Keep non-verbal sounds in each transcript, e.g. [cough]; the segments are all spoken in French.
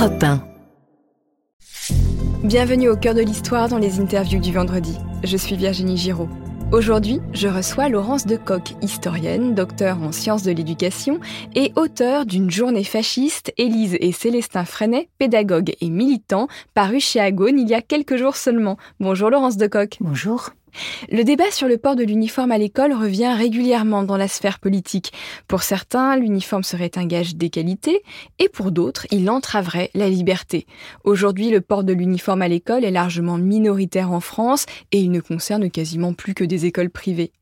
Europe 1. Bienvenue au cœur de l'histoire dans les interviews du vendredi. Je suis Virginie Giraud. Aujourd'hui, je reçois Laurence Decoq, historienne, docteur en sciences de l'éducation et auteur d'une journée fasciste, Élise et Célestin Freinet, pédagogues et militants, paru chez Agone il y a quelques jours seulement. Bonjour Laurence Decoq. Bonjour. Le débat sur le port de l'uniforme à l'école revient régulièrement dans la sphère politique. Pour certains, l'uniforme serait un gage d'égalité, et pour d'autres, il entraverait la liberté. Aujourd'hui, le port de l'uniforme à l'école est largement minoritaire en France, et il ne concerne quasiment plus que des écoles privées.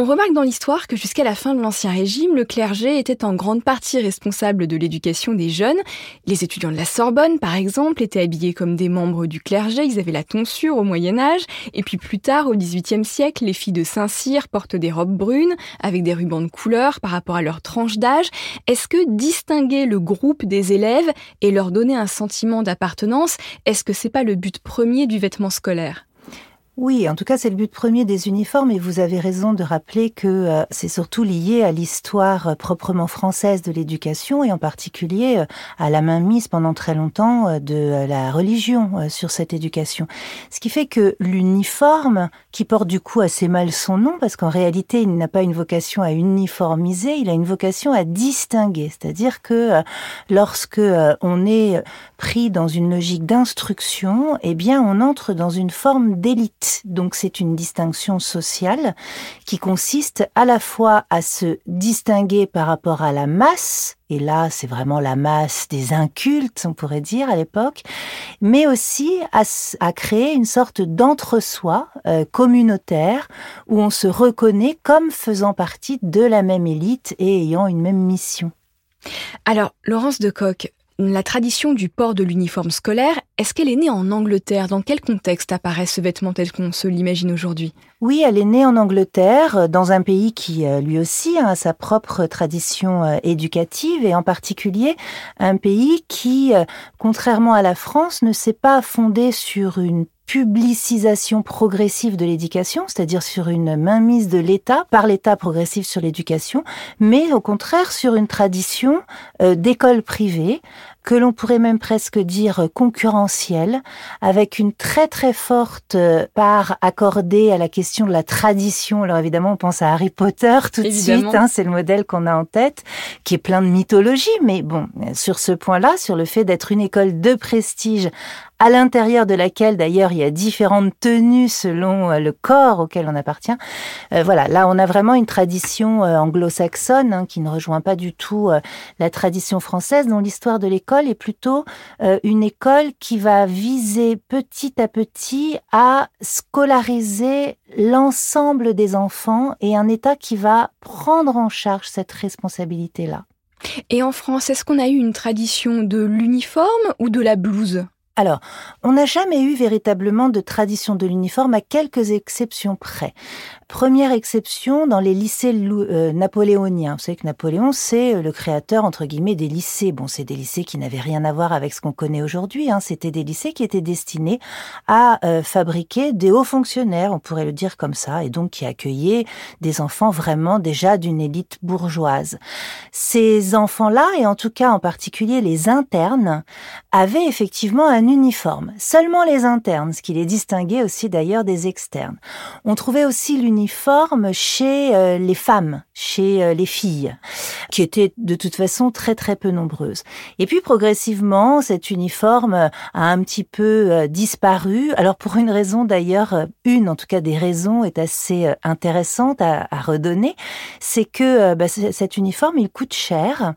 On remarque dans l'histoire que jusqu'à la fin de l'Ancien Régime, le clergé était en grande partie responsable de l'éducation des jeunes. Les étudiants de la Sorbonne, par exemple, étaient habillés comme des membres du clergé, ils avaient la tonsure au Moyen Âge, et puis plus tard, au XVIIIe siècle, les filles de Saint-Cyr portent des robes brunes, avec des rubans de couleur par rapport à leur tranche d'âge. Est-ce que distinguer le groupe des élèves et leur donner un sentiment d'appartenance, est-ce que c'est pas le but premier du vêtement scolaire? Oui, en tout cas, c'est le but premier des uniformes et vous avez raison de rappeler que euh, c'est surtout lié à l'histoire euh, proprement française de l'éducation et en particulier euh, à la mainmise pendant très longtemps de la religion sur cette éducation. Ce qui fait que l'uniforme, qui porte du coup assez mal son nom, parce qu'en réalité, il n'a pas une vocation à uniformiser, il a une vocation à distinguer. C'est-à-dire que lorsque on est pris dans une logique d'instruction, eh bien, on entre dans une forme d'élite donc c'est une distinction sociale qui consiste à la fois à se distinguer par rapport à la masse, et là c'est vraiment la masse des incultes, on pourrait dire à l'époque, mais aussi à, créer une sorte d'entre-soi euh, communautaire où on se reconnaît comme faisant partie de la même élite et ayant une même mission. Alors, Laurence de Coq, la tradition du port de l'uniforme scolaire, est-ce qu'elle est née en Angleterre? Dans quel contexte apparaît ce vêtement tel qu'on se l'imagine aujourd'hui? Oui, elle est née en Angleterre, euh, dans un pays qui euh, lui aussi a sa propre tradition euh, éducative et en particulier un pays qui, contrairement à la France, ne s'est pas fondé sur une publicisation progressive de l'éducation, c'est-à-dire sur une mainmise de l'État, par l'État progressif sur l'éducation, mais au contraire sur une tradition d'école privée que l'on pourrait même presque dire concurrentielle, avec une très très forte euh, part accordée à la question de la tradition. Alors évidemment, on pense à Harry Potter tout de suite, hein, c'est le modèle qu'on a en tête, qui est plein de mythologie, mais bon, sur ce point-là, sur le fait d'être une école de prestige à l'intérieur de laquelle d'ailleurs il y a différentes tenues selon euh, le corps auquel on appartient. Euh, voilà, là on a vraiment une tradition euh, anglo-saxonne hein, qui ne rejoint pas du tout la tradition française, dont l'histoire de l'école est plutôt une école qui va viser petit à petit à scolariser l'ensemble des enfants et un État qui va prendre en charge cette responsabilité-là. Et en France, est-ce qu'on a eu une tradition de l'uniforme ou de la blouse? Alors, on n'a jamais eu véritablement de tradition de l'uniforme à quelques exceptions près. Première exception dans les lycées euh, napoléoniens. Vous savez que Napoléon, c'est euh, le créateur, entre guillemets, des lycées. Bon, c'est des lycées qui n'avaient rien à voir avec ce qu'on connaît aujourd'hui. Hein. C'était des lycées qui étaient destinés à euh, fabriquer des hauts fonctionnaires, on pourrait le dire comme ça, et donc qui accueillaient des enfants vraiment déjà d'une élite bourgeoise. Ces enfants-là, et en tout cas en particulier les internes, avaient effectivement un uniforme. Seulement les internes, ce qui les distinguait aussi d'ailleurs des externes. On trouvait aussi l'uniforme uniforme chez euh, les femmes, chez euh, les filles, qui étaient de toute façon très très peu nombreuses. Et puis progressivement, cet uniforme a un petit peu euh, disparu. Alors pour une raison d'ailleurs, une en tout cas des raisons est assez intéressante à, redonner, c'est que bah, cet uniforme il coûte cher.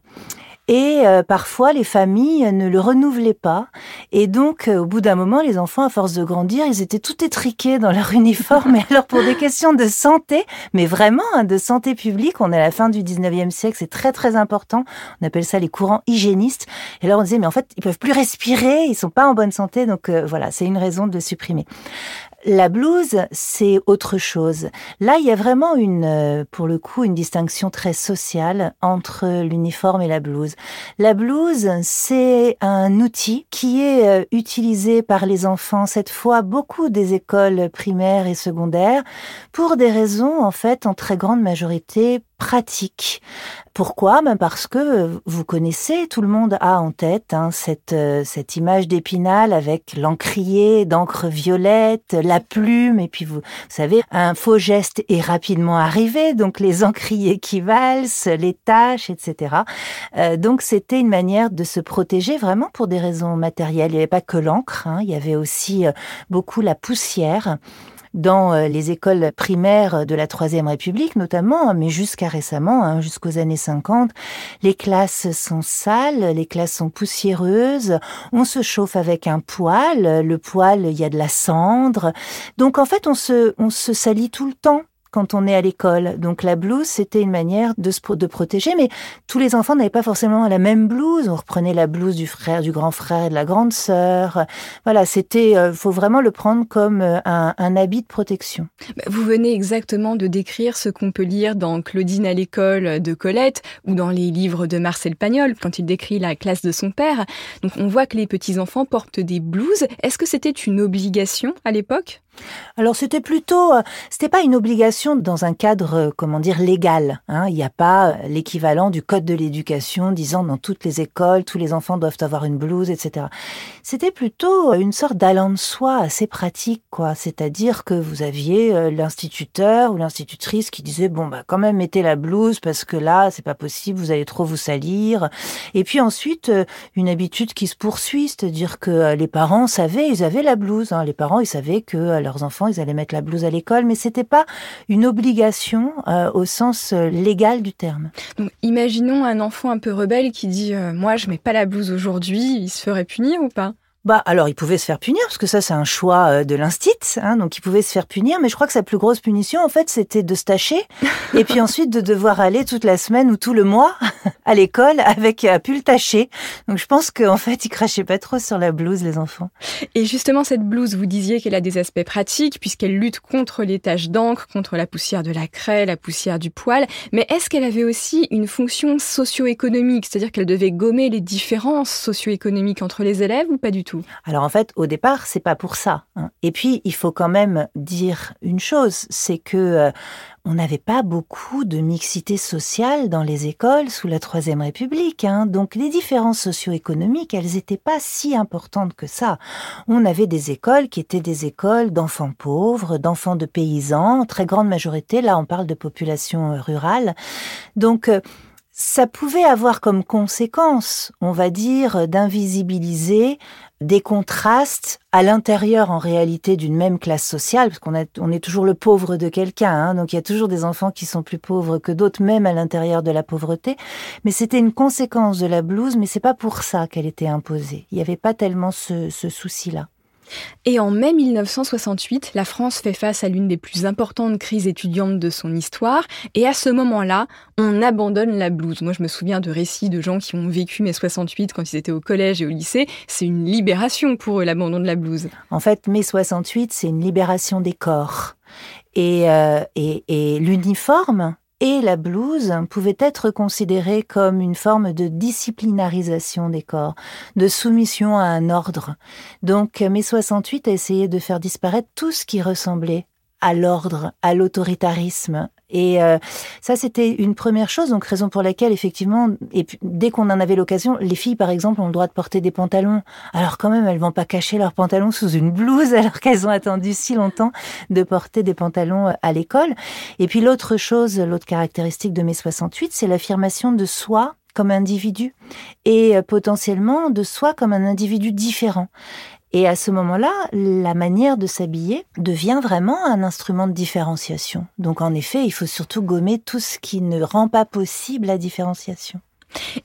Et euh, parfois, les familles ne le renouvelaient pas. Et donc, euh, au bout d'un moment, les enfants, à force de grandir, ils étaient tout étriqués dans leur [laughs] uniforme. Et alors, pour des questions de santé, mais vraiment hein, de santé publique, on est à la fin du 19e siècle, c'est très très important. On appelle ça les courants hygiénistes. Et là, on disait, mais en fait, ils peuvent plus respirer, ils sont pas en bonne santé. Donc euh, voilà, c'est une raison de supprimer. La blouse, c'est autre chose. Là, il y a vraiment une, euh, pour le coup, une distinction très sociale entre l'uniforme et la blouse. La blouse, c'est un outil qui est euh, utilisé par les enfants, cette fois beaucoup des écoles primaires et secondaires, pour des raisons, en fait, en très grande majorité pratique. Pourquoi? Ben Parce que vous connaissez, tout le monde a en tête hein, cette, euh, cette image d'Épinal avec l'encrier d'encre violette, la plume, et puis vous, vous, savez, un faux geste est rapidement arrivé, donc les encriers qui valsent, les tâches, etc. Euh, donc c'était une manière de se protéger vraiment pour des raisons matérielles. Il n'y avait pas que l'encre, hein, il y avait aussi euh, beaucoup la poussière dans euh, les écoles primaires de la Troisième République notamment, mais jusqu'à récemment, hein, jusqu'aux années 50, les classes sont sales, les classes sont poussiéreuses, on se chauffe avec un poêle, le poêle, il y a de la cendre. Donc en fait, on se, on se salit tout le temps quand on est à l'école. Donc la blouse, c'était une manière de se de protéger, mais tous les enfants n'avaient pas forcément la même blouse. On reprenait la blouse du frère, du grand frère, de la grande sœur. Voilà, c'était, euh, faut vraiment le prendre comme euh, un, un, habit de protection. Bah, vous venez exactement de décrire ce qu'on peut lire dans Claudine à l'école de Colette ou dans les livres de Marcel Pagnol quand il décrit la classe de son père. Donc on voit que les petits enfants portent des blouses. Est-ce que c'était une obligation à l'époque? Alors c'était plutôt, euh, c'était pas une obligation dans un cadre, euh, comment dire, légal. Hein. Il n'y a pas euh, l'équivalent du code de l'éducation disant dans toutes les écoles, tous les enfants doivent avoir une blouse, etc. C'était plutôt une sorte d'allant de soi assez pratique, quoi. C'est-à-dire que vous aviez l'instituteur ou l'institutrice qui disait bon bah quand même mettez la blouse parce que là c'est pas possible, vous allez trop vous salir. Et puis ensuite une habitude qui se poursuit, c'est-à-dire que les parents savaient, ils avaient la blouse. Hein. Les parents ils savaient que leurs enfants, ils allaient mettre la blouse à l'école, mais c'était pas une obligation euh, au sens euh, légal du terme. Donc, imaginons un enfant un peu rebelle qui dit euh, moi je mets pas la blouse aujourd'hui, il se ferait punir ou pas? Bah alors il pouvait se faire punir parce que ça c'est un choix euh, de l'instit, hein, donc il pouvait se faire punir. Mais je crois que sa plus grosse punition en fait c'était de se tâcher [laughs] et puis ensuite de devoir aller toute la semaine ou tout le mois [laughs] à l'école avec un pull taché. Donc je pense qu'en fait ils crachaient pas trop sur la blouse les enfants. Et justement cette blouse, vous disiez qu'elle a des aspects pratiques puisqu'elle lutte contre les taches d'encre, contre la poussière de la craie, la poussière du poil. Mais est-ce qu'elle avait aussi une fonction socio-économique, c'est-à-dire qu'elle devait gommer les différences socio-économiques entre les élèves ou pas du alors en fait, au départ, c'est pas pour ça. Hein. Et puis, il faut quand même dire une chose, c'est que euh, on n'avait pas beaucoup de mixité sociale dans les écoles sous la Troisième République. Hein. Donc les différences socio-économiques, elles n'étaient pas si importantes que ça. On avait des écoles qui étaient des écoles d'enfants pauvres, d'enfants de paysans, très grande majorité. Là, on parle de population euh, rurale. Donc euh, ça pouvait avoir comme conséquence, on va dire, d'invisibiliser des contrastes à l'intérieur en réalité d'une même classe sociale, parce qu'on on est toujours le pauvre de quelqu'un, hein, donc il y a toujours des enfants qui sont plus pauvres que d'autres, même à l'intérieur de la pauvreté. Mais c'était une conséquence de la blouse, mais c'est pas pour ça qu'elle était imposée. Il n'y avait pas tellement ce souci-là. Et en mai 1968, la France fait face à l'une des plus importantes crises étudiantes de son histoire. Et à ce moment-là, on abandonne la blouse. Moi, je me souviens de récits de gens qui ont vécu mai 68 quand ils étaient au collège et au lycée. C'est une libération pour eux, l'abandon de la blouse. En fait, mai 68, c'est une libération des corps. Et, euh, et, et l'uniforme, et la blouse pouvait être considérée comme une forme de disciplinarisation des corps, de soumission à un ordre. Donc mai 68 a essayé de faire disparaître tout ce qui ressemblait à l'ordre, à l'autoritarisme. Et euh, ça, c'était une première chose, donc raison pour laquelle, effectivement, et dès qu'on en avait l'occasion, les filles, par exemple, ont le droit de porter des pantalons. Alors quand même, elles vont pas cacher leurs pantalons sous une blouse, [laughs] alors qu'elles ont attendu si longtemps de porter des pantalons euh, à l'école. Et puis l'autre chose, l'autre caractéristique de mai 68, c'est l'affirmation de soi comme individu et euh, potentiellement de soi comme un individu différent. Et à ce moment-là, la manière de s'habiller devient vraiment un instrument de différenciation. Donc en effet, il faut surtout gommer tout ce qui ne rend pas possible la différenciation.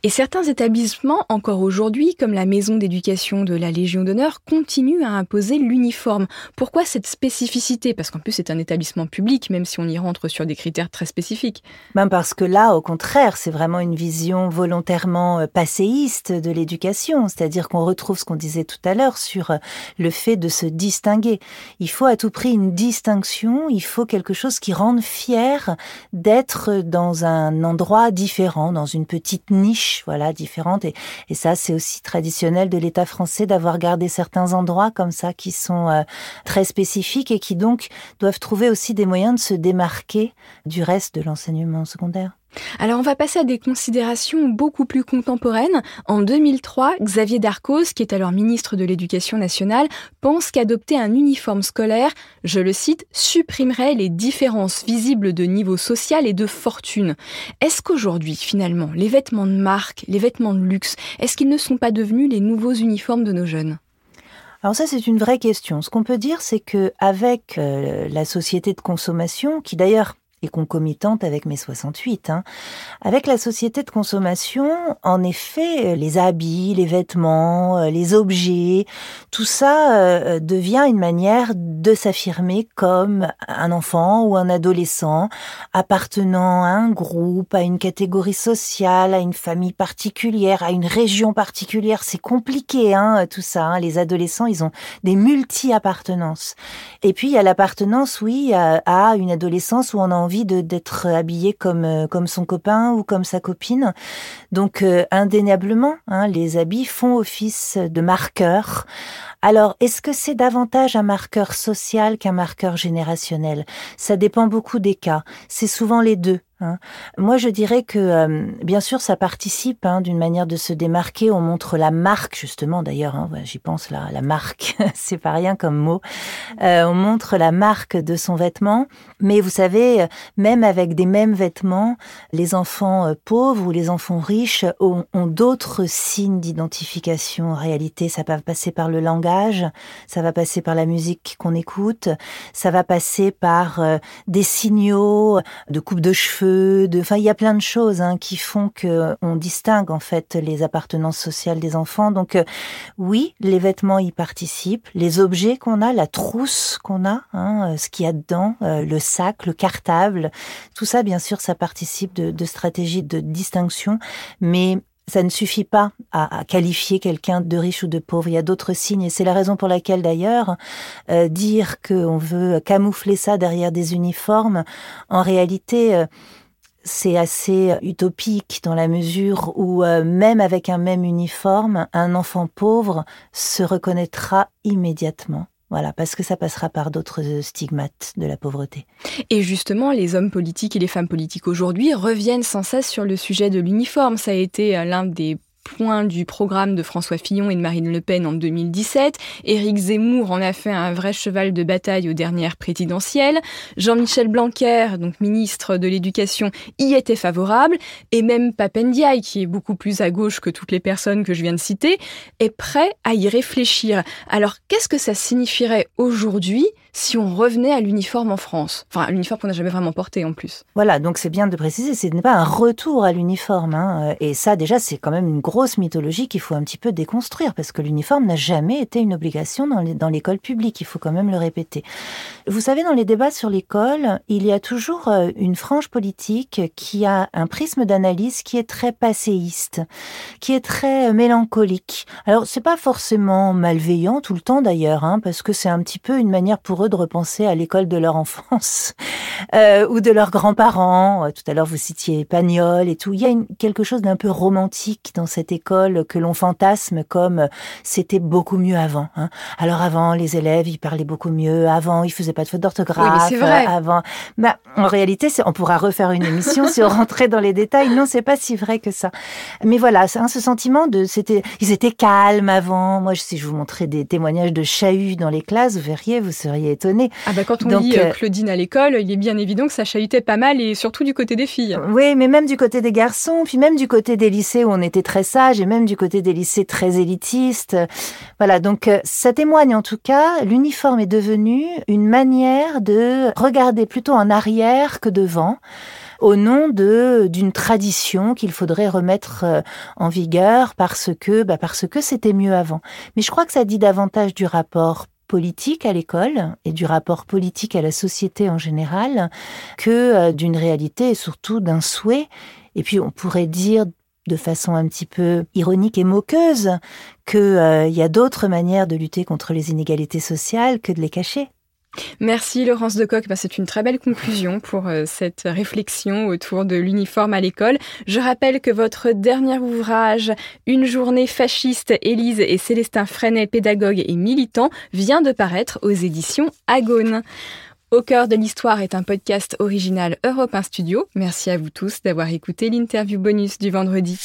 Et certains établissements, encore aujourd'hui, comme la maison d'éducation de la Légion d'honneur, continuent à imposer l'uniforme. Pourquoi cette spécificité? Parce qu'en plus, c'est un établissement public, même si on y rentre sur des critères très spécifiques. Ben parce que là, au contraire, c'est vraiment une vision volontairement euh, passéiste de l'éducation. C'est-à-dire qu'on retrouve ce qu'on disait tout à l'heure sur euh, le fait de se distinguer. Il faut à tout prix une distinction, il faut quelque chose qui rende fier d'être dans un endroit différent, dans une petite niche, voilà, différentes. Et, et ça, c'est aussi traditionnel de l'État français d'avoir gardé certains endroits comme ça qui sont euh, très spécifiques et qui donc doivent trouver aussi des moyens de se démarquer du reste de l'enseignement secondaire. Alors on va passer à des considérations beaucoup plus contemporaines. En 2003, Xavier Darcos, qui est alors ministre de l'Éducation nationale, pense qu'adopter un uniforme scolaire, je le cite, supprimerait les différences visibles de niveau social et de fortune. Est-ce qu'aujourd'hui, finalement, les vêtements de marque, les vêtements de luxe, est-ce qu'ils ne sont pas devenus les nouveaux uniformes de nos jeunes? Alors ça, c'est une vraie question. Ce qu'on peut dire, c'est que avec euh, la société de consommation, qui d'ailleurs et concomitante avec mes 68. Hein. Avec la société de consommation, en effet, euh, les habits, les vêtements, euh, les objets, tout ça euh, devient une manière de s'affirmer comme un enfant ou un adolescent appartenant à un groupe, à une catégorie sociale, à une famille particulière, à une région particulière. C'est compliqué, hein, tout ça. Hein. Les adolescents, ils ont des multi-appartenances. Et puis, il y a l'appartenance, oui, à, une adolescence où on a envie d'être habillé comme euh, comme son copain ou comme sa copine. Donc euh, indéniablement, hein, les habits font office de marqueur. Alors, est-ce que c'est davantage un marqueur social qu'un marqueur générationnel? Ça dépend beaucoup des cas. C'est souvent les deux. Hein. Moi, je dirais que, euh, bien sûr, ça participe hein, d'une manière de se démarquer. On montre la marque, justement, d'ailleurs, hein, j'y pense là, la marque, [laughs] c'est pas rien comme mot. Euh, on montre la marque de son vêtement. Mais vous savez, même avec des mêmes vêtements, les enfants euh, pauvres ou les enfants riches ont, ont d'autres signes d'identification. En réalité, ça peut passer par le langage, ça va passer par la musique qu'on écoute, ça va passer par des signaux de coupe de cheveux de, enfin, il y a plein de choses hein, qui font que on distingue en fait les appartenances sociales des enfants. Donc, euh, oui, les vêtements y participent, les objets qu'on a, la trousse qu'on a, hein, euh, ce qu'il y a dedans, euh, le sac, le cartable, tout ça, bien sûr, ça participe de, de stratégies de distinction, mais ça ne suffit pas à, qualifier quelqu'un de riche ou de pauvre. Il y a d'autres signes et c'est la raison pour laquelle d'ailleurs euh, dire qu'on veut camoufler ça derrière des uniformes, en réalité, euh, c'est assez utopique dans la mesure où euh, même avec un même uniforme, un enfant pauvre se reconnaîtra immédiatement. Voilà, parce que ça passera par d'autres stigmates de la pauvreté. Et justement, les hommes politiques et les femmes politiques aujourd'hui reviennent sans cesse sur le sujet de l'uniforme. Ça a été euh, l'un des point du programme de François Fillon et de Marine Le Pen en 2017. Éric Zemmour en a fait un vrai cheval de bataille aux dernières présidentielles. Jean-Michel Blanquer, donc ministre de l'Éducation, y était favorable. Et même Papendiaï, qui est beaucoup plus à gauche que toutes les personnes que je viens de citer, est prêt à y réfléchir. Alors, qu'est-ce que ça signifierait aujourd'hui si on revenait à l'uniforme en France Enfin, l'uniforme qu'on n'a jamais vraiment porté en plus. Voilà, donc c'est bien de préciser, ce n'est pas un retour à l'uniforme. Hein. Et ça, déjà, c'est quand même une grosse grosse mythologie qu'il faut un petit peu déconstruire parce que l'uniforme n'a jamais été une obligation dans l'école publique, il faut quand même le répéter. Vous savez, dans les débats sur l'école, il y a toujours euh, une frange politique qui a un prisme d'analyse qui est très passéiste, qui est très euh, mélancolique. Alors, c'est pas forcément malveillant tout le temps d'ailleurs, hein, parce que c'est un petit peu une manière pour eux de repenser à l'école de leur enfance [laughs] euh, ou de leurs grands-parents. Tout à l'heure, vous citiez Pagnol et tout. Il y a quelque chose d'un peu romantique dans cette école que l'on fantasme comme c'était beaucoup mieux avant. Hein. Alors avant, les élèves, ils parlaient beaucoup mieux. Avant, ils faisaient pas de faute d'orthographe. Oui, vrai. Avant, bah, en réalité, on pourra refaire une émission si on rentrait dans les détails. Non, c'est pas si vrai que ça. Mais voilà, hein, ce sentiment de, c'était, ils étaient calmes avant. Moi, si je vous montrais des témoignages de chahut dans les classes, vous verriez, vous seriez Ah bah quand on lit euh, euh, Claudine à l'école, il est bien évident que ça chahutait pas mal et surtout du côté des filles. Oui, mais même du côté des garçons, puis même du côté des lycées où on était très et même du côté des lycées très élitistes. Voilà, donc euh, ça témoigne en tout cas, l'uniforme est devenu une manière de regarder plutôt en arrière que devant au nom de d'une tradition qu'il faudrait remettre en vigueur parce que bah parce que c'était mieux avant. Mais je crois que ça dit davantage du rapport politique à l'école et du rapport politique à la société en général que euh, d'une réalité et surtout d'un souhait. Et puis on pourrait dire de façon un petit peu ironique et moqueuse qu'il euh, y a d'autres manières de lutter contre les inégalités sociales que de les cacher. Merci Laurence Decoq, bah, c'est une très belle conclusion pour euh, cette réflexion autour de l'uniforme à l'école. Je rappelle que votre dernier ouvrage, Une journée fasciste, Élise et Célestin Freinet, pédagogue et militant, vient de paraître aux éditions Agone. Au cœur de l'histoire est un podcast original Europe 1 Studio. Merci à vous tous d'avoir écouté l'interview bonus du vendredi.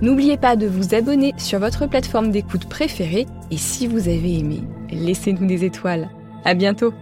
N'oubliez pas de vous abonner sur votre plateforme d'écoute préférée et si vous avez aimé, laissez-nous des étoiles. À bientôt!